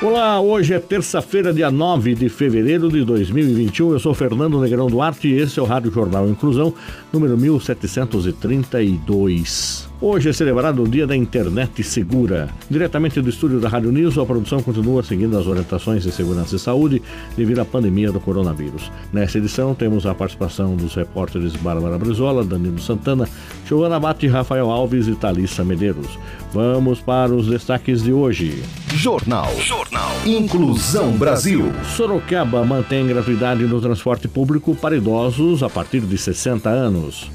Olá, hoje é terça-feira, dia 9 de fevereiro de 2021. Eu sou Fernando Negrão Duarte e esse é o Rádio Jornal Inclusão, número 1732. Hoje é celebrado o Dia da Internet Segura. Diretamente do estúdio da Rádio News, a produção continua seguindo as orientações de segurança e saúde devido à pandemia do coronavírus. Nesta edição, temos a participação dos repórteres Bárbara Brizola, Danilo Santana, Giovana Bate, Rafael Alves e Thalissa Medeiros. Vamos para os destaques de hoje. Jornal. Jornal. Inclusão Brasil. Sorocaba mantém gratuidade no transporte público para idosos a partir de 60 anos.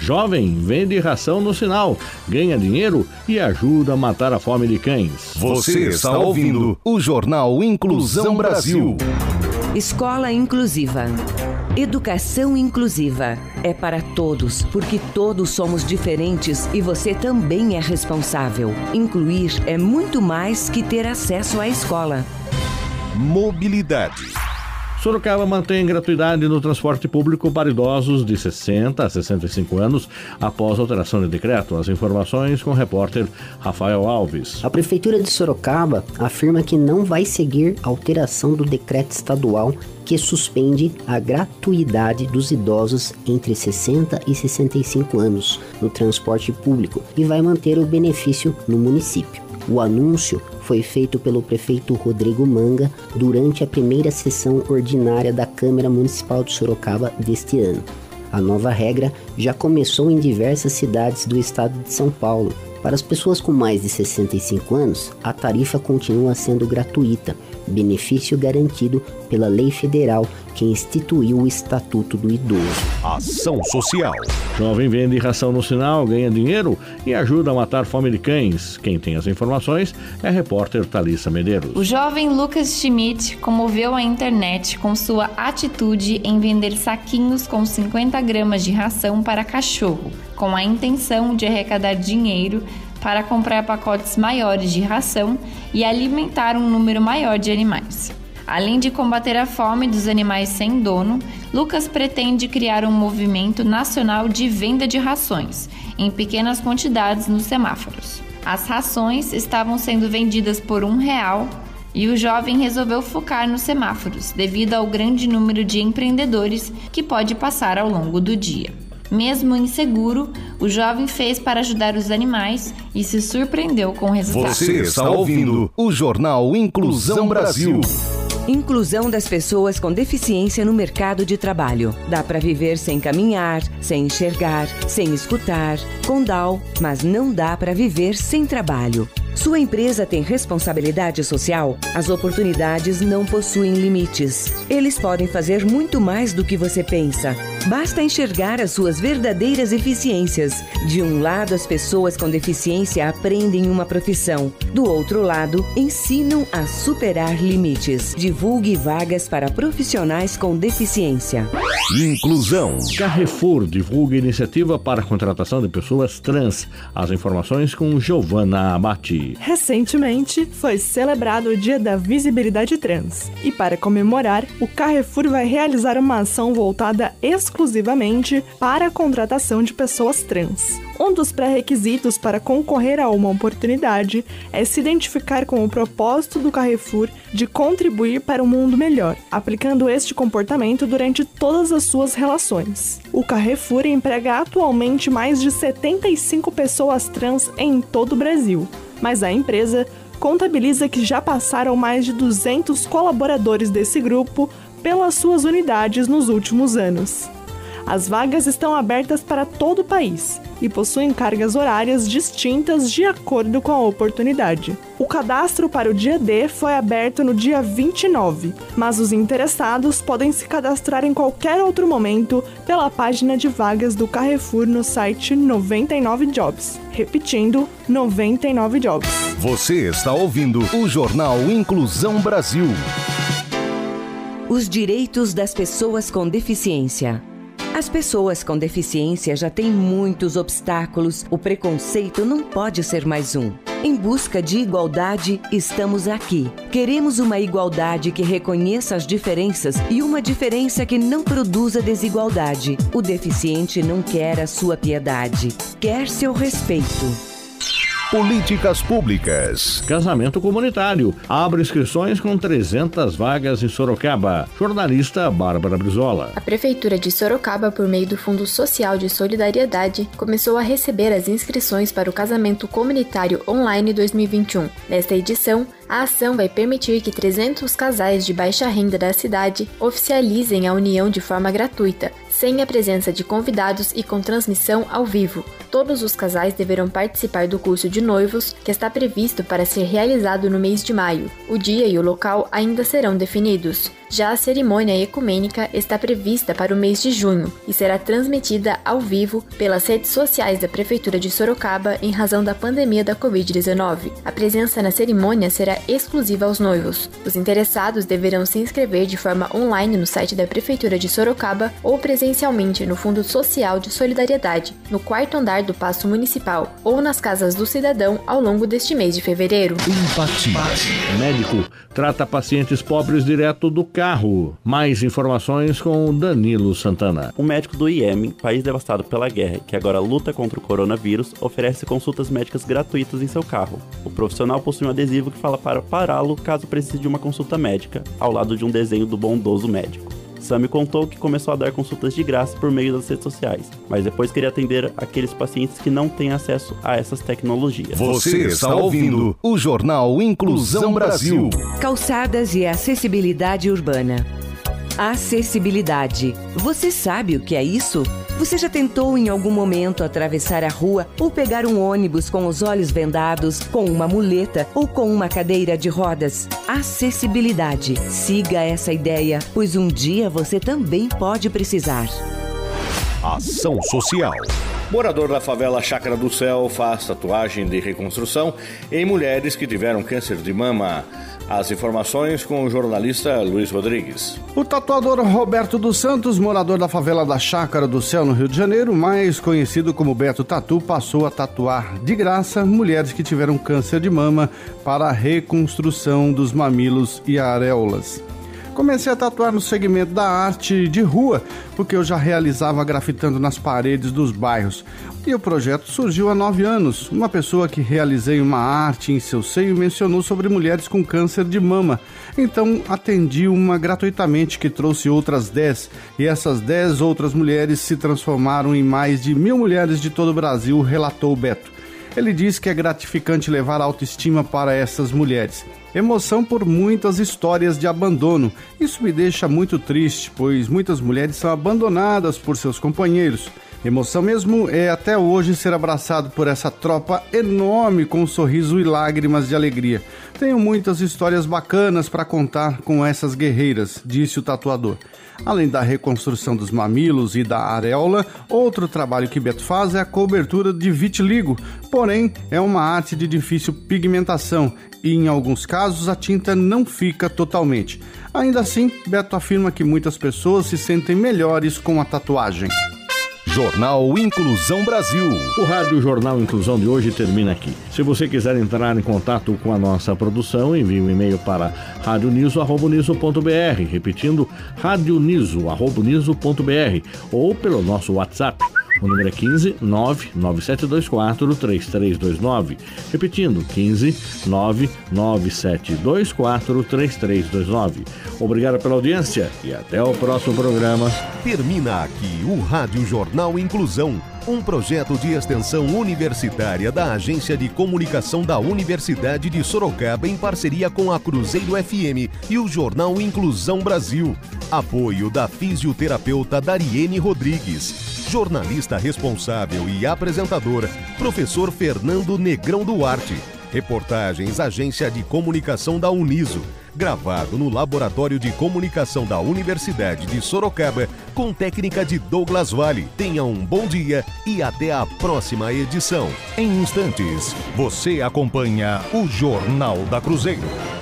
Jovem vende ração no sinal, ganha dinheiro e ajuda a matar a fome de cães. Você está ouvindo o Jornal Inclusão Brasil. Escola Inclusiva. Educação inclusiva é para todos, porque todos somos diferentes e você também é responsável. Incluir é muito mais que ter acesso à escola. Mobilidade. Sorocaba mantém gratuidade no transporte público para idosos de 60 a 65 anos após alteração de decreto. As informações com o repórter Rafael Alves. A Prefeitura de Sorocaba afirma que não vai seguir a alteração do decreto estadual que suspende a gratuidade dos idosos entre 60 e 65 anos no transporte público e vai manter o benefício no município. O anúncio foi feito pelo prefeito Rodrigo Manga durante a primeira sessão ordinária da Câmara Municipal de Sorocaba deste ano. A nova regra já começou em diversas cidades do estado de São Paulo. Para as pessoas com mais de 65 anos, a tarifa continua sendo gratuita benefício garantido pela lei federal que instituiu o Estatuto do Idoso. Ação Social. Jovem vende ração no sinal, ganha dinheiro e ajuda a matar fome de cães. Quem tem as informações é a repórter Thalissa Medeiros. O jovem Lucas Schmidt comoveu a internet com sua atitude em vender saquinhos com 50 gramas de ração para cachorro, com a intenção de arrecadar dinheiro para comprar pacotes maiores de ração e alimentar um número maior de animais. Além de combater a fome dos animais sem dono, Lucas pretende criar um movimento nacional de venda de rações, em pequenas quantidades nos semáforos. As rações estavam sendo vendidas por um real e o jovem resolveu focar nos semáforos, devido ao grande número de empreendedores que pode passar ao longo do dia. Mesmo inseguro, o jovem fez para ajudar os animais e se surpreendeu com o resultado. Você está ouvindo o Jornal Inclusão Brasil. Inclusão das pessoas com deficiência no mercado de trabalho. Dá para viver sem caminhar, sem enxergar, sem escutar, com DAO, mas não dá para viver sem trabalho. Sua empresa tem responsabilidade social? As oportunidades não possuem limites. Eles podem fazer muito mais do que você pensa. Basta enxergar as suas verdadeiras eficiências. De um lado, as pessoas com deficiência aprendem uma profissão. Do outro lado, ensinam a superar limites. Divulgue vagas para profissionais com deficiência. Inclusão. Carrefour divulga iniciativa para a contratação de pessoas trans. As informações com Giovanna Recentemente foi celebrado o Dia da Visibilidade Trans e, para comemorar, o Carrefour vai realizar uma ação voltada exclusivamente para a contratação de pessoas trans. Um dos pré-requisitos para concorrer a uma oportunidade é se identificar com o propósito do Carrefour de contribuir para um mundo melhor, aplicando este comportamento durante todas as suas relações. O Carrefour emprega atualmente mais de 75 pessoas trans em todo o Brasil mas a empresa contabiliza que já passaram mais de 200 colaboradores desse grupo pelas suas unidades nos últimos anos. As vagas estão abertas para todo o país e possuem cargas horárias distintas de acordo com a oportunidade. O cadastro para o dia D foi aberto no dia 29, mas os interessados podem se cadastrar em qualquer outro momento pela página de vagas do Carrefour no site 99 Jobs. Repetindo, 99 Jobs. Você está ouvindo o Jornal Inclusão Brasil. os direitos das pessoas com deficiência. As pessoas com deficiência já têm muitos obstáculos, o preconceito não pode ser mais um. Em busca de igualdade, estamos aqui. Queremos uma igualdade que reconheça as diferenças e uma diferença que não produza desigualdade. O deficiente não quer a sua piedade, quer seu respeito. Políticas Públicas. Casamento comunitário. Abre inscrições com 300 vagas em Sorocaba. Jornalista Bárbara Brizola. A Prefeitura de Sorocaba, por meio do Fundo Social de Solidariedade, começou a receber as inscrições para o casamento comunitário online 2021. Nesta edição, a ação vai permitir que 300 casais de baixa renda da cidade oficializem a união de forma gratuita, sem a presença de convidados e com transmissão ao vivo. Todos os casais deverão participar do curso de noivos, que está previsto para ser realizado no mês de maio. O dia e o local ainda serão definidos. Já a cerimônia ecumênica está prevista para o mês de junho e será transmitida ao vivo pelas redes sociais da Prefeitura de Sorocaba em razão da pandemia da Covid-19. A presença na cerimônia será exclusiva aos noivos. Os interessados deverão se inscrever de forma online no site da Prefeitura de Sorocaba ou presencialmente no Fundo Social de Solidariedade, no quarto andar do Paço Municipal ou nas casas do cidadão ao longo deste mês de fevereiro. Empatia. Médico trata pacientes pobres direto do carro. Mais informações com Danilo Santana. Um médico do IEM, país devastado pela guerra, que agora luta contra o coronavírus, oferece consultas médicas gratuitas em seu carro. O profissional possui um adesivo que fala para pará-lo caso precise de uma consulta médica, ao lado de um desenho do bondoso médico. Sam me contou que começou a dar consultas de graça por meio das redes sociais, mas depois queria atender aqueles pacientes que não têm acesso a essas tecnologias. Você está ouvindo o Jornal Inclusão Brasil. Calçadas e acessibilidade urbana. Acessibilidade. Você sabe o que é isso? Você já tentou em algum momento atravessar a rua ou pegar um ônibus com os olhos vendados, com uma muleta ou com uma cadeira de rodas? Acessibilidade. Siga essa ideia, pois um dia você também pode precisar. Ação Social. Morador da favela Chácara do Céu faz tatuagem de reconstrução em mulheres que tiveram câncer de mama. As informações com o jornalista Luiz Rodrigues. O tatuador Roberto dos Santos, morador da favela da Chácara do Céu, no Rio de Janeiro, mais conhecido como Beto Tatu, passou a tatuar de graça mulheres que tiveram câncer de mama para a reconstrução dos mamilos e areolas. Comecei a tatuar no segmento da arte de rua, porque eu já realizava grafitando nas paredes dos bairros. E o projeto surgiu há nove anos. Uma pessoa que realizei uma arte em seu seio mencionou sobre mulheres com câncer de mama. Então atendi uma gratuitamente que trouxe outras dez. E essas dez outras mulheres se transformaram em mais de mil mulheres de todo o Brasil, relatou Beto. Ele diz que é gratificante levar autoestima para essas mulheres. Emoção por muitas histórias de abandono. Isso me deixa muito triste, pois muitas mulheres são abandonadas por seus companheiros. Emoção mesmo é até hoje ser abraçado por essa tropa enorme com um sorriso e lágrimas de alegria. Tenho muitas histórias bacanas para contar com essas guerreiras, disse o tatuador. Além da reconstrução dos mamilos e da areola, outro trabalho que Beto faz é a cobertura de vitiligo, porém é uma arte de difícil pigmentação e em alguns casos a tinta não fica totalmente. Ainda assim, Beto afirma que muitas pessoas se sentem melhores com a tatuagem. Jornal Inclusão Brasil. O Rádio Jornal Inclusão de hoje termina aqui. Se você quiser entrar em contato com a nossa produção, envie um e-mail para radioniso.br, repetindo radioniso.br ou pelo nosso WhatsApp o número é 15 99724 3329. Repetindo, 15 99724 3329. Obrigado pela audiência e até o próximo programa. Termina aqui o Rádio Jornal Inclusão, um projeto de extensão universitária da Agência de Comunicação da Universidade de Sorocaba em parceria com a Cruzeiro FM e o Jornal Inclusão Brasil. Apoio da fisioterapeuta Dariene Rodrigues jornalista responsável e apresentador, professor Fernando Negrão Duarte. Reportagens Agência de Comunicação da Uniso. Gravado no Laboratório de Comunicação da Universidade de Sorocaba, com técnica de Douglas Vale. Tenha um bom dia e até a próxima edição. Em instantes, você acompanha o Jornal da Cruzeiro.